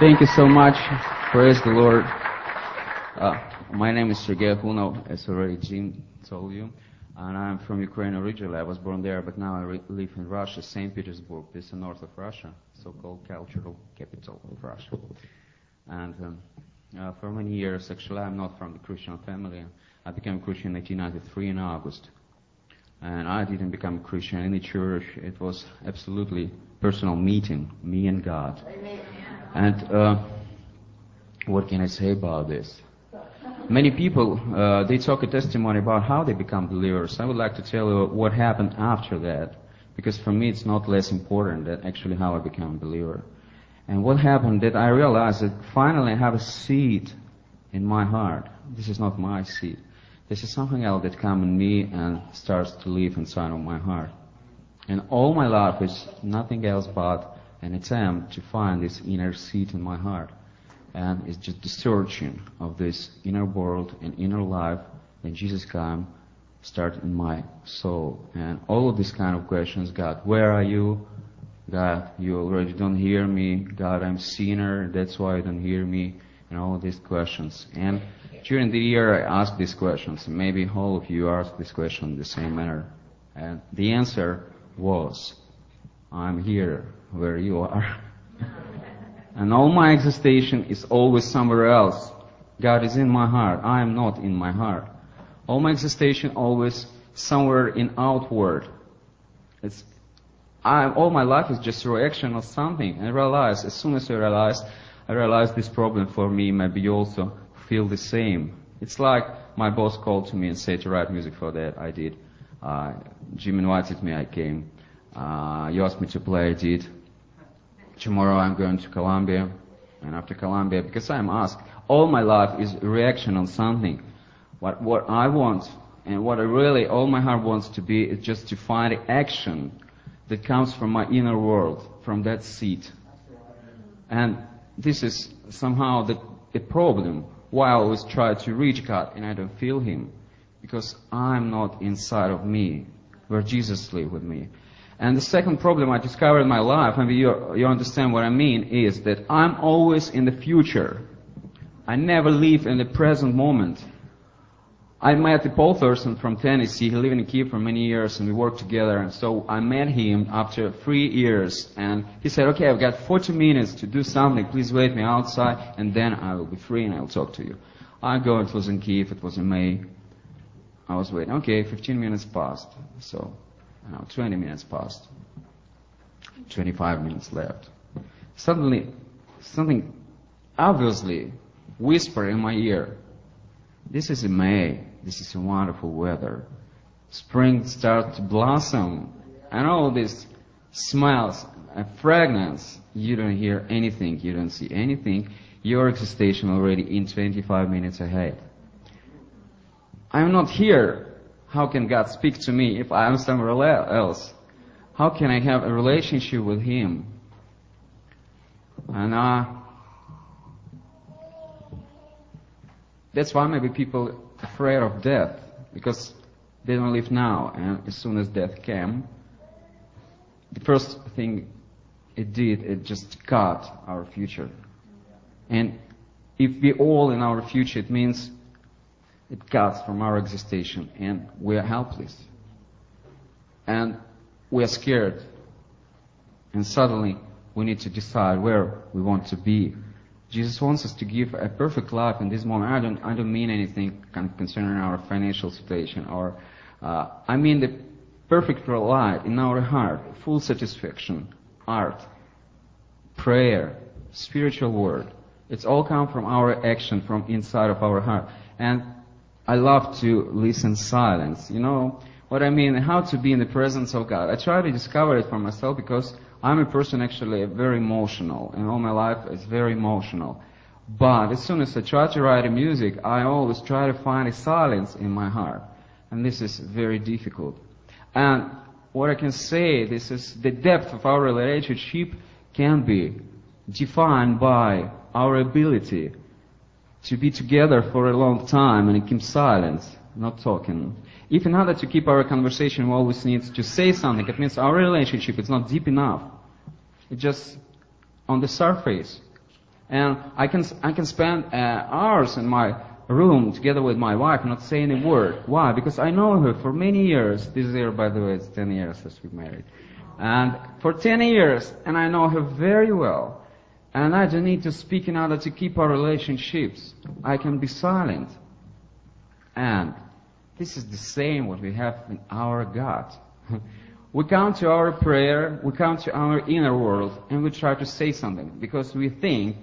Thank you so much. Praise the Lord. Uh, my name is Sergei Huno, as already Jim told you, and I'm from Ukraine originally. I was born there, but now I re- live in Russia, St. Petersburg. This is the north of Russia, so-called cultural capital of Russia. And um, uh, for many years, actually, I'm not from the Christian family. I became a Christian in 1993 in August. And I didn't become a Christian in the church. It was absolutely personal meeting, me and God. And uh, what can I say about this? Many people uh, they talk a testimony about how they become believers. I would like to tell you what happened after that, because for me it's not less important than actually how I became a believer. And what happened that I realized that finally I have a seed in my heart. This is not my seed. This is something else that comes in me and starts to live inside of my heart. And all my life is nothing else but an attempt to find this inner seat in my heart. And it's just the searching of this inner world and inner life and Jesus came start in my soul. And all of these kind of questions, God, where are you? God, you already don't hear me. God, I'm sinner. That's why you don't hear me. And all these questions. And during the year, I asked these questions. Maybe all of you asked this question in the same manner. And the answer was, I'm here where you are. and all my existence is always somewhere else. God is in my heart. I am not in my heart. All my existence always somewhere in outward. It's, I, all my life is just a reaction of something. I realize, as soon as I realize, I realize this problem for me, maybe you also feel the same. It's like my boss called to me and said to write music for that. I did. Uh, Jim invited me, I came. Uh, you asked me to play, I did. Tomorrow I'm going to Colombia, and after Colombia, because I'm asked, all my life is reaction on something. What, what I want, and what I really, all my heart wants to be, is just to find action that comes from my inner world, from that seat. And this is somehow the, the problem why I always try to reach God and I don't feel Him. Because I'm not inside of me, where Jesus lives with me. And the second problem I discovered in my life, and you, you understand what I mean, is that I'm always in the future. I never live in the present moment. I met Paul Thurston from Tennessee. He lived in Kiev for many years and we worked together. And so I met him after three years and he said, okay, I've got 40 minutes to do something. Please wait me outside and then I will be free and I'll talk to you. I go, it was in Kiev, it was in May. I was waiting. Okay, 15 minutes passed. So, now 20 minutes passed. 25 minutes left. Suddenly, something obviously whispered in my ear. This is May. This is wonderful weather. Spring starts to blossom and all these smells and fragrance. You don't hear anything. You don't see anything. Your existence already in 25 minutes ahead. I'm not here. How can God speak to me if I am somewhere else? How can I have a relationship with Him? And uh, that's why maybe people are afraid of death because they don't live now. And as soon as death came, the first thing it did, it just cut our future. And if we all in our future, it means it cuts from our existence and we are helpless. And we are scared. And suddenly we need to decide where we want to be. Jesus wants us to give a perfect life in this moment. I don't, I don't mean anything concerning our financial situation or, uh, I mean the perfect life in our heart, full satisfaction, art, prayer, spiritual word. It's all come from our action, from inside of our heart. I love to listen silence. You know what I mean? How to be in the presence of God. I try to discover it for myself because I'm a person actually very emotional, and all my life is very emotional. But as soon as I try to write a music, I always try to find a silence in my heart. And this is very difficult. And what I can say, this is the depth of our relationship can be defined by our ability to be together for a long time and keep silence, not talking. If in order to keep our conversation, we always need to say something. It means our relationship is not deep enough. It's just on the surface. And I can, I can spend uh, hours in my room together with my wife not say any word. Why? Because I know her for many years. This year, by the way, it's 10 years since we married. And for 10 years, and I know her very well. And I don't need to speak in order to keep our relationships. I can be silent. And this is the same what we have in our God. we come to our prayer, we come to our inner world, and we try to say something because we think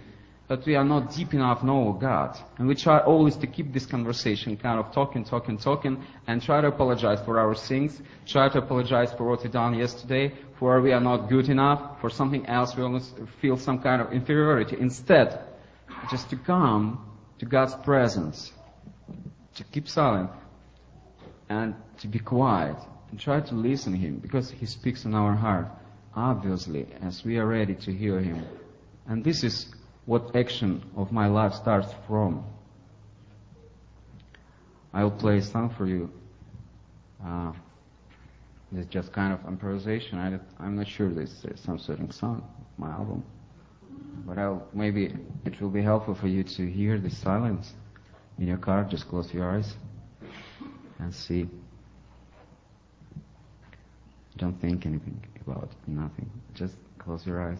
that we are not deep enough know God. And we try always to keep this conversation kind of talking, talking, talking, and try to apologize for our sins, try to apologize for what we done yesterday, for we are not good enough, for something else we almost feel some kind of inferiority. Instead, just to come to God's presence, to keep silent, and to be quiet, and try to listen to Him, because He speaks in our heart, obviously, as we are ready to hear Him. And this is what action of my life starts from. I'll play a song for you. Uh, it's just kind of improvisation. I, am not sure this is some certain song, my album. But I'll, maybe it will be helpful for you to hear the silence in your car. Just close your eyes and see. Don't think anything about nothing. Just close your eyes.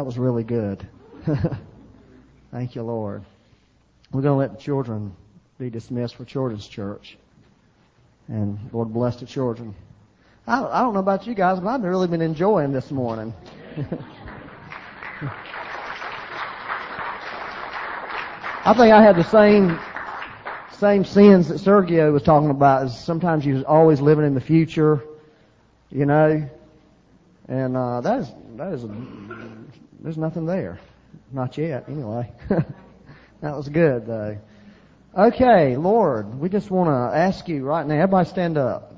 That was really good. Thank you, Lord. We're going to let the children be dismissed for Children's Church. And Lord bless the children. I, I don't know about you guys, but I've really been enjoying this morning. I think I had the same same sins that Sergio was talking about. Is sometimes you're always living in the future, you know, and uh, that is that is a there's nothing there. Not yet, anyway. that was good, though. Okay, Lord, we just want to ask you right now. Everybody stand up.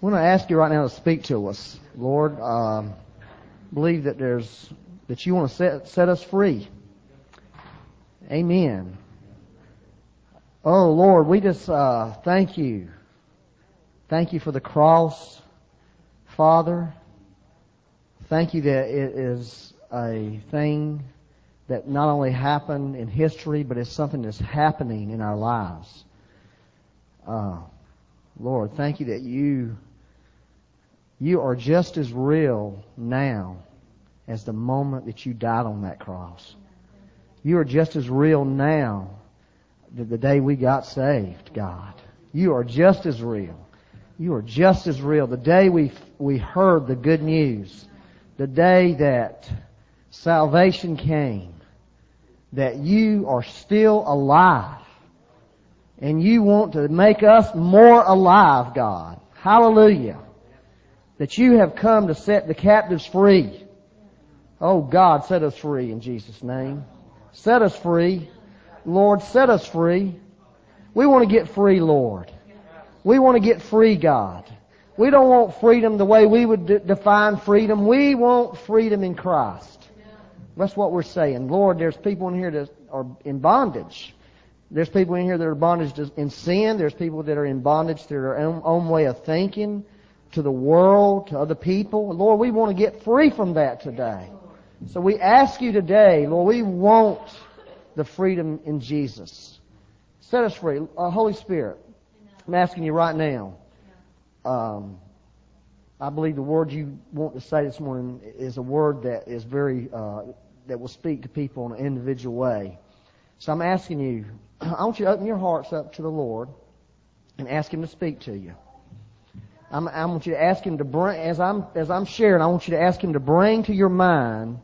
We want to ask you right now to speak to us, Lord. Um, believe that there's that you want to set set us free. Amen. Oh Lord, we just uh, thank you. Thank you for the cross, Father. Thank you that it is a thing that not only happened in history, but it's something that's happening in our lives. Uh, Lord, thank you that you you are just as real now as the moment that you died on that cross. You are just as real now that the day we got saved, God. You are just as real. You are just as real. The day we we heard the good news the day that salvation came, that you are still alive. And you want to make us more alive, God. Hallelujah. That you have come to set the captives free. Oh God, set us free in Jesus' name. Set us free. Lord, set us free. We want to get free, Lord. We want to get free, God. We don't want freedom the way we would de- define freedom. We want freedom in Christ. That's what we're saying. Lord, there's people in here that are in bondage. There's people in here that are bondage in sin. There's people that are in bondage to their own, own way of thinking, to the world, to other people. Lord, we want to get free from that today. So we ask you today, Lord, we want the freedom in Jesus. Set us free. Uh, Holy Spirit, I'm asking you right now. Um, I believe the word you want to say this morning is a word that is very uh, that will speak to people in an individual way. So I'm asking you, I want you to open your hearts up to the Lord and ask Him to speak to you. I'm, I want you to ask Him to bring, as I'm as I'm sharing, I want you to ask Him to bring to your mind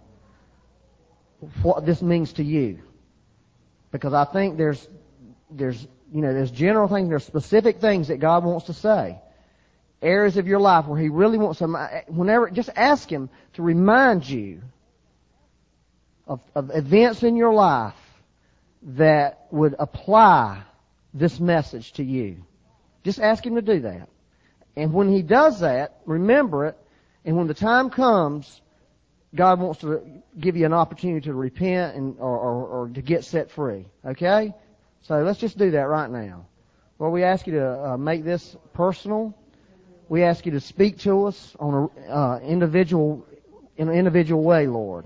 what this means to you, because I think there's there's you know there's general things, there's specific things that God wants to say areas of your life where He really wants to, whenever, just ask Him to remind you of, of events in your life that would apply this message to you. Just ask Him to do that. And when He does that, remember it, and when the time comes, God wants to give you an opportunity to repent and, or, or, or to get set free. Okay? So let's just do that right now. Lord, we ask you to uh, make this personal we ask you to speak to us on an uh, individual, in an individual way, Lord.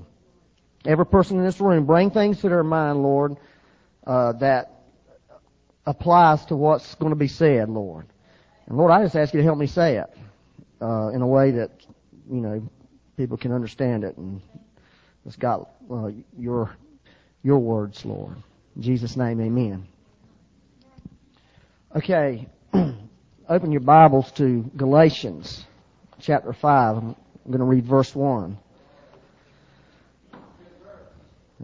Every person in this room, bring things to their mind, Lord, uh, that applies to what's going to be said, Lord. And Lord, I just ask you to help me say it uh, in a way that you know people can understand it, and it's got uh, your your words, Lord. In Jesus' name, Amen. Okay. open your Bibles to Galatians chapter 5. I'm going to read verse 1.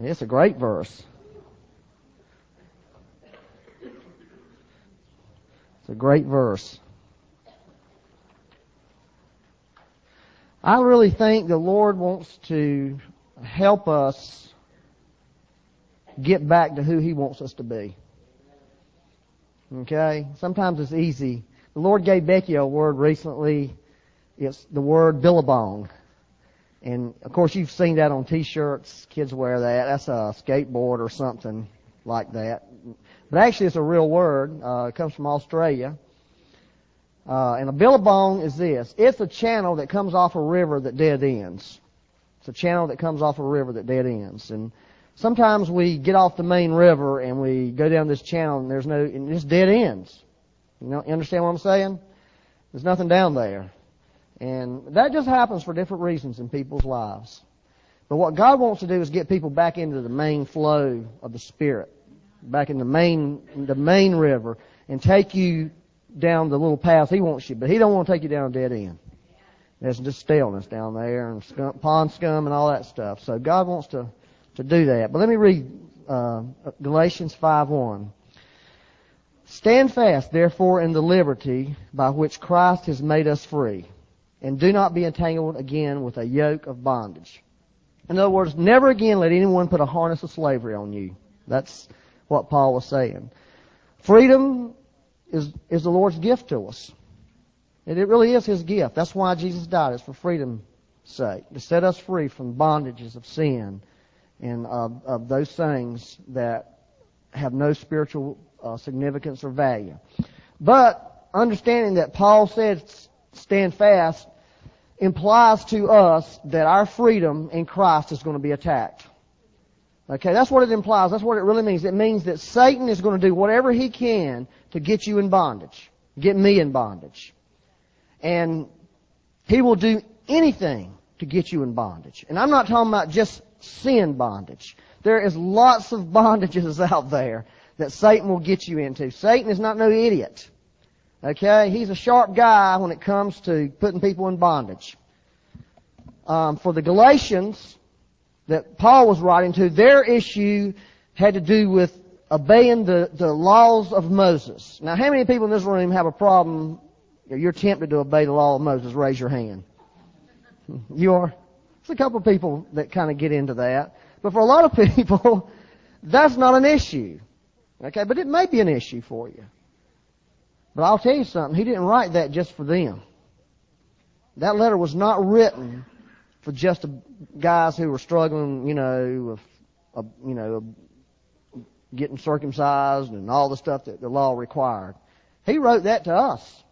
It's a great verse. It's a great verse. I really think the Lord wants to help us get back to who He wants us to be. Okay? Sometimes it's easy the Lord gave Becky a word recently. It's the word billabong. And of course you've seen that on t-shirts. Kids wear that. That's a skateboard or something like that. But actually it's a real word. Uh, it comes from Australia. Uh, and a billabong is this. It's a channel that comes off a river that dead ends. It's a channel that comes off a river that dead ends. And sometimes we get off the main river and we go down this channel and there's no, and dead ends. You know, you understand what I'm saying? There's nothing down there. And that just happens for different reasons in people's lives. But what God wants to do is get people back into the main flow of the Spirit, back in the main, the main river, and take you down the little path He wants you. But He don't want to take you down a dead end. There's just staleness down there and scum, pond scum and all that stuff. So God wants to to do that. But let me read uh, Galatians 5:1. Stand fast, therefore, in the liberty by which Christ has made us free, and do not be entangled again with a yoke of bondage. In other words, never again let anyone put a harness of slavery on you. That's what Paul was saying. Freedom is, is the Lord's gift to us. And it really is His gift. That's why Jesus died. It's for freedom's sake. To set us free from bondages of sin and of, of those things that have no spiritual uh, significance or value. But understanding that Paul said stand fast implies to us that our freedom in Christ is going to be attacked. Okay, that's what it implies. That's what it really means. It means that Satan is going to do whatever he can to get you in bondage, get me in bondage. And he will do anything to get you in bondage. And I'm not talking about just sin bondage. There is lots of bondages out there that Satan will get you into. Satan is not no idiot. Okay? He's a sharp guy when it comes to putting people in bondage. um, for the Galatians that Paul was writing to, their issue had to do with obeying the, the laws of Moses. Now, how many people in this room have a problem? You're tempted to obey the law of Moses. Raise your hand. You are? There's a couple of people that kind of get into that. But for a lot of people, that's not an issue. Okay, but it may be an issue for you. But I'll tell you something, he didn't write that just for them. That letter was not written for just the guys who were struggling, you know, with, uh, you know, getting circumcised and all the stuff that the law required. He wrote that to us.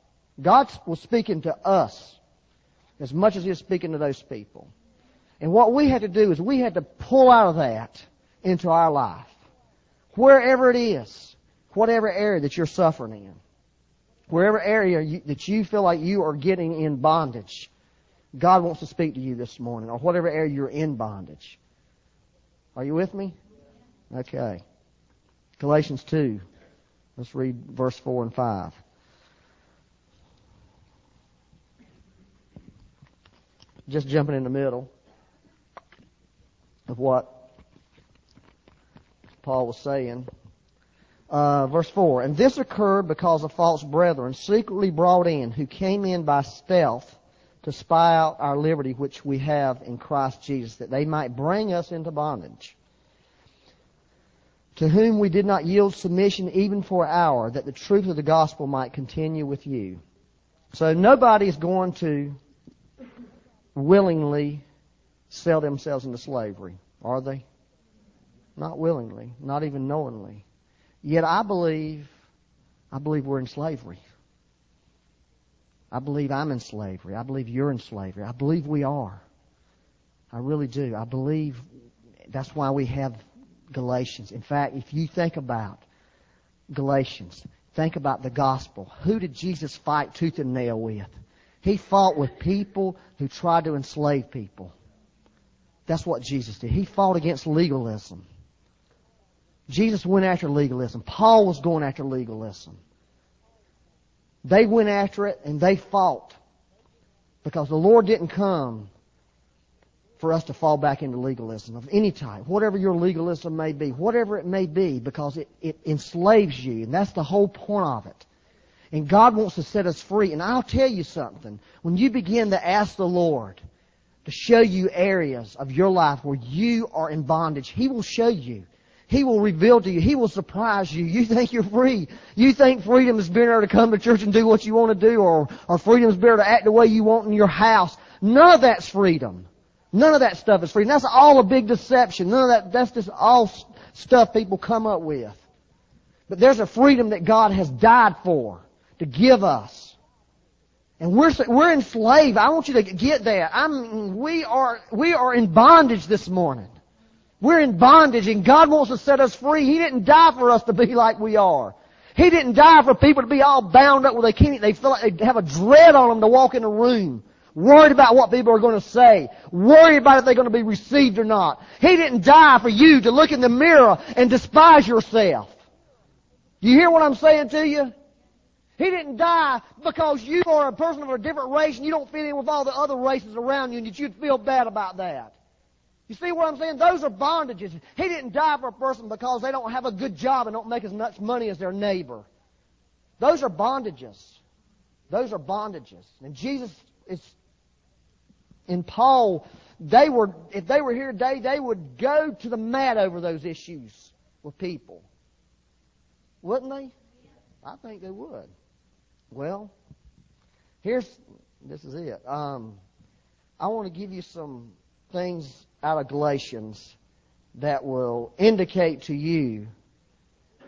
God was speaking to us as much as he was speaking to those people. And what we had to do is we had to pull out of that into our life. Wherever it is, whatever area that you're suffering in, wherever area you, that you feel like you are getting in bondage, God wants to speak to you this morning, or whatever area you're in bondage. Are you with me? Okay. Galatians 2. Let's read verse 4 and 5. Just jumping in the middle of what Paul was saying. Uh, verse 4. And this occurred because of false brethren secretly brought in, who came in by stealth to spy out our liberty which we have in Christ Jesus, that they might bring us into bondage to whom we did not yield submission even for an hour, that the truth of the gospel might continue with you. So nobody is going to willingly sell themselves into slavery, are they? Not willingly, not even knowingly. Yet I believe, I believe we're in slavery. I believe I'm in slavery. I believe you're in slavery. I believe we are. I really do. I believe that's why we have Galatians. In fact, if you think about Galatians, think about the gospel. Who did Jesus fight tooth and nail with? He fought with people who tried to enslave people. That's what Jesus did. He fought against legalism. Jesus went after legalism. Paul was going after legalism. They went after it and they fought because the Lord didn't come for us to fall back into legalism of any type, whatever your legalism may be, whatever it may be, because it, it enslaves you, and that's the whole point of it. And God wants to set us free. And I'll tell you something. When you begin to ask the Lord to show you areas of your life where you are in bondage, He will show you. He will reveal to you. He will surprise you. You think you're free. You think freedom is being able to come to church and do what you want to do or, or freedom is able to act the way you want in your house. None of that's freedom. None of that stuff is free. And that's all a big deception. None of that, that's just all stuff people come up with. But there's a freedom that God has died for, to give us. And we're, we're enslaved. I want you to get that. I'm, we are, we are in bondage this morning. We're in bondage and God wants to set us free. He didn't die for us to be like we are. He didn't die for people to be all bound up where they can't, they feel like they have a dread on them to walk in a room. Worried about what people are going to say. Worried about if they're going to be received or not. He didn't die for you to look in the mirror and despise yourself. You hear what I'm saying to you? He didn't die because you are a person of a different race and you don't fit in with all the other races around you and that you'd feel bad about that. You see what I'm saying? Those are bondages. He didn't die for a person because they don't have a good job and don't make as much money as their neighbor. Those are bondages. Those are bondages. And Jesus is in Paul, they were, if they were here today, they would go to the mat over those issues with people. Wouldn't they? I think they would. Well, here's, this is it. Um, I want to give you some things out of Galatians that will indicate to you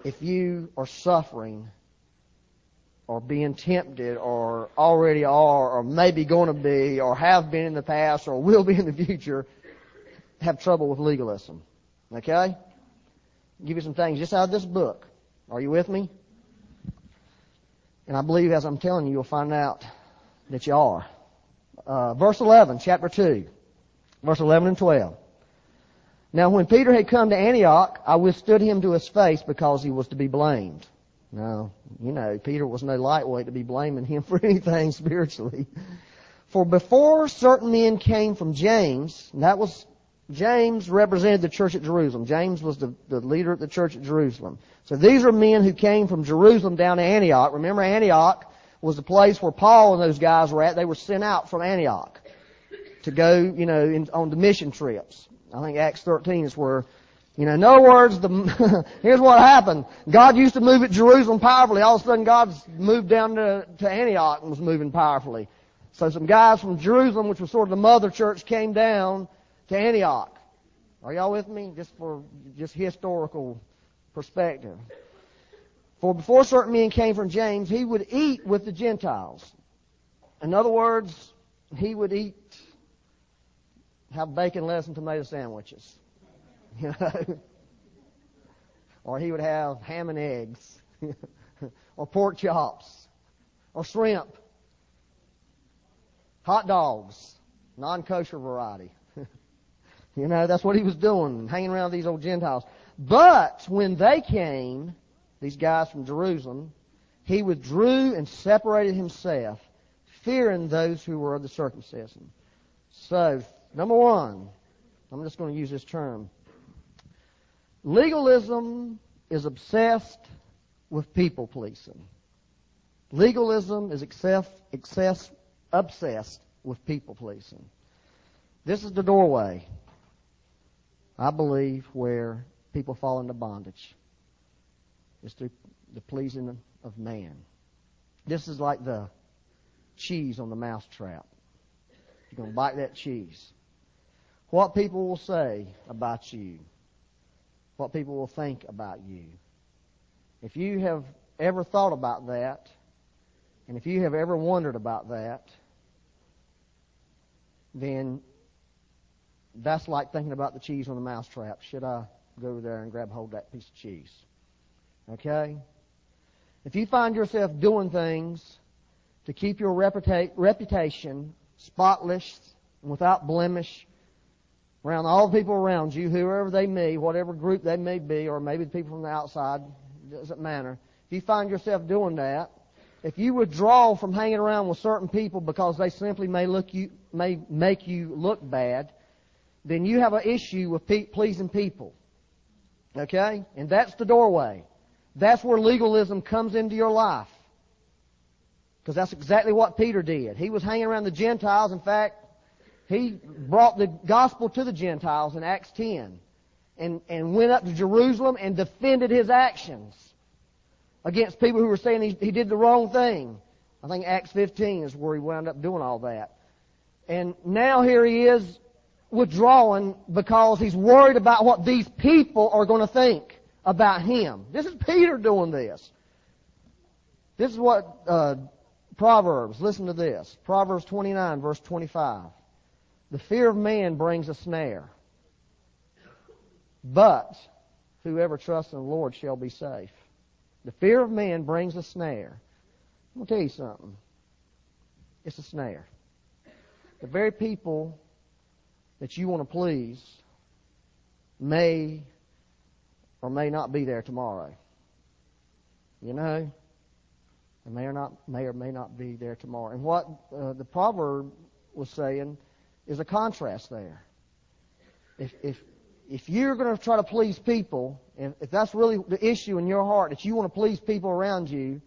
if you are suffering or being tempted or already are or maybe going to be or have been in the past or will be in the future have trouble with legalism. Okay? Give you some things just out of this book. Are you with me? And I believe as I'm telling you, you'll find out that you are. Uh, verse 11, chapter 2, verse 11 and 12. Now when Peter had come to Antioch, I withstood him to his face because he was to be blamed. Now, you know, Peter was no lightweight to be blaming him for anything spiritually. For before certain men came from James, and that was James represented the church at Jerusalem. James was the, the leader of the church at Jerusalem. So these are men who came from Jerusalem down to Antioch. Remember Antioch was the place where Paul and those guys were at. They were sent out from Antioch to go, you know, in, on the mission trips. I think Acts 13 is where, you know, in other words, the, here's what happened. God used to move at Jerusalem powerfully. All of a sudden God's moved down to, to Antioch and was moving powerfully. So some guys from Jerusalem, which was sort of the mother church, came down to Antioch. Are y'all with me? Just for just historical perspective. For before certain men came from James, he would eat with the Gentiles. In other words, he would eat, have bacon, lettuce, and tomato sandwiches. You know? or he would have ham and eggs. or pork chops. Or shrimp. Hot dogs. Non-kosher variety. you know, that's what he was doing, hanging around these old Gentiles. But when they came, these guys from Jerusalem, he withdrew and separated himself, fearing those who were of the circumcision. So, number one, I'm just going to use this term. Legalism is obsessed with people pleasing. Legalism is excess, excess, obsessed with people pleasing. This is the doorway, I believe, where people fall into bondage. It's through the pleasing of man. This is like the cheese on the mouse trap. You're going to bite that cheese. What people will say about you. What people will think about you. If you have ever thought about that, and if you have ever wondered about that, then that's like thinking about the cheese on the mousetrap. Should I go there and grab hold of that piece of cheese? Okay? If you find yourself doing things to keep your reputa- reputation spotless and without blemish around all the people around you, whoever they may, whatever group they may be, or maybe the people from the outside, doesn't matter. If you find yourself doing that, if you withdraw from hanging around with certain people because they simply may look you may make you look bad, then you have an issue with pe- pleasing people. Okay? And that's the doorway. That's where legalism comes into your life. Because that's exactly what Peter did. He was hanging around the Gentiles. In fact, he brought the gospel to the Gentiles in Acts 10 and, and went up to Jerusalem and defended his actions against people who were saying he, he did the wrong thing. I think Acts 15 is where he wound up doing all that. And now here he is withdrawing because he's worried about what these people are going to think about him. This is Peter doing this. This is what uh, Proverbs. Listen to this. Proverbs 29, verse 25. The fear of man brings a snare, but whoever trusts in the Lord shall be safe. The fear of man brings a snare. I'm going to tell you something. It's a snare. The very people that you want to please may or may not be there tomorrow. You know? They may or not may or may not be there tomorrow. And what uh, the proverb was saying is a contrast there. If if if you're going to try to please people, and if that's really the issue in your heart that you want to please people around you,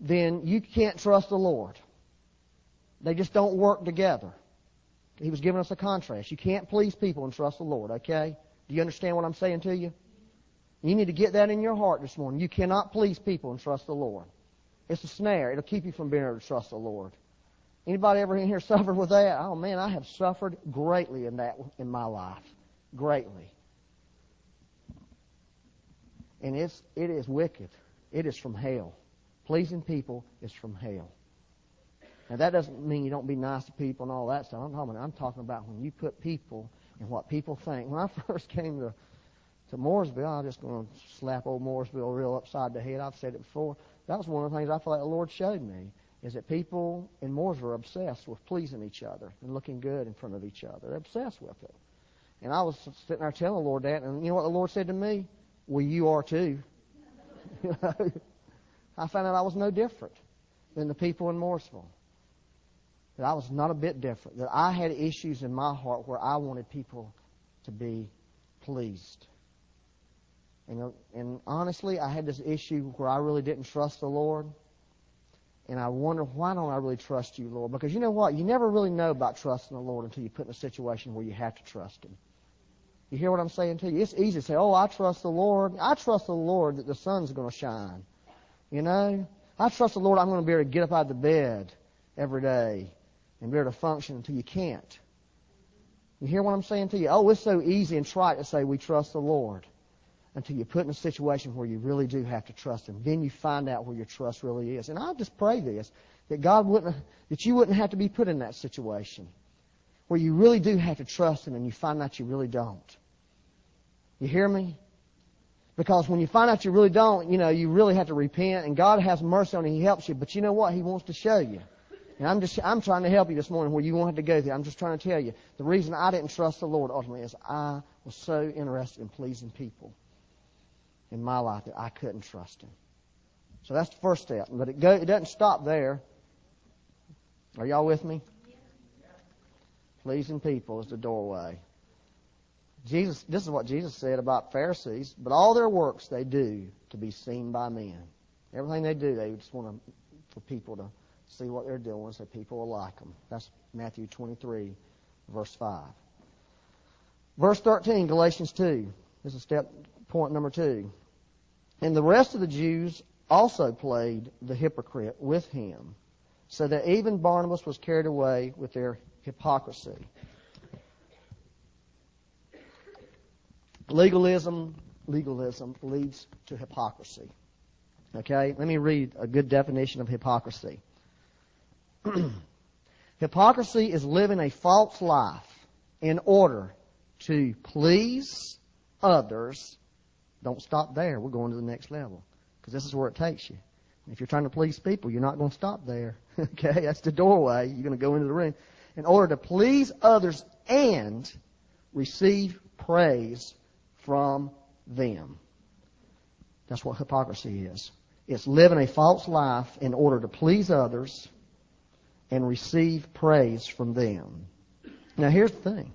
then you can't trust the Lord. They just don't work together. He was giving us a contrast. You can't please people and trust the Lord, okay? Do you understand what I'm saying to you? You need to get that in your heart this morning. You cannot please people and trust the Lord. It's a snare. It'll keep you from being able to trust the Lord. Anybody ever in here suffered with that? Oh man, I have suffered greatly in that in my life. Greatly. And it's it is wicked. It is from hell. Pleasing people is from hell. Now that doesn't mean you don't be nice to people and all that stuff. I'm talking, I'm talking about when you put people and what people think. When I first came to to Mooresville, I'm just going to slap old Mooresville real upside the head. I've said it before. That was one of the things I feel like the Lord showed me is that people in Mooresville are obsessed with pleasing each other and looking good in front of each other. They're obsessed with it. And I was sitting there telling the Lord that, and you know what the Lord said to me? Well, you are too. I found out I was no different than the people in Mooresville. that I was not a bit different, that I had issues in my heart where I wanted people to be pleased. And, and honestly, I had this issue where I really didn't trust the Lord. And I wonder, why don't I really trust you, Lord? Because you know what? You never really know about trusting the Lord until you put in a situation where you have to trust Him. You hear what I'm saying to you? It's easy to say, oh, I trust the Lord. I trust the Lord that the sun's going to shine. You know? I trust the Lord I'm going to be able to get up out of the bed every day and be able to function until you can't. You hear what I'm saying to you? Oh, it's so easy and trite to say we trust the Lord until you're put in a situation where you really do have to trust Him. Then you find out where your trust really is. And I just pray this, that God wouldn't, that you wouldn't have to be put in that situation where you really do have to trust Him and you find out you really don't. You hear me? Because when you find out you really don't, you know, you really have to repent and God has mercy on you. He helps you. But you know what? He wants to show you. And I'm just, I'm trying to help you this morning where you won't have to go there. I'm just trying to tell you. The reason I didn't trust the Lord ultimately is I was so interested in pleasing people in my life that I couldn't trust Him. So that's the first step. But it, go, it doesn't stop there. Are y'all with me? Pleasing people is the doorway. Jesus, this is what Jesus said about Pharisees. But all their works they do to be seen by men. Everything they do, they just want to, for people to see what they're doing so people will like them. That's Matthew 23, verse 5. Verse 13, Galatians 2. This is step point number two. And the rest of the Jews also played the hypocrite with him, so that even Barnabas was carried away with their hypocrisy. Legalism, legalism leads to hypocrisy. Okay, let me read a good definition of hypocrisy. hypocrisy is living a false life in order to please others. Don't stop there. We're going to the next level because this is where it takes you. If you're trying to please people, you're not going to stop there. okay, that's the doorway. You're going to go into the room in order to please others and receive praise from them. That's what hypocrisy is. It's living a false life in order to please others and receive praise from them. Now here's the thing.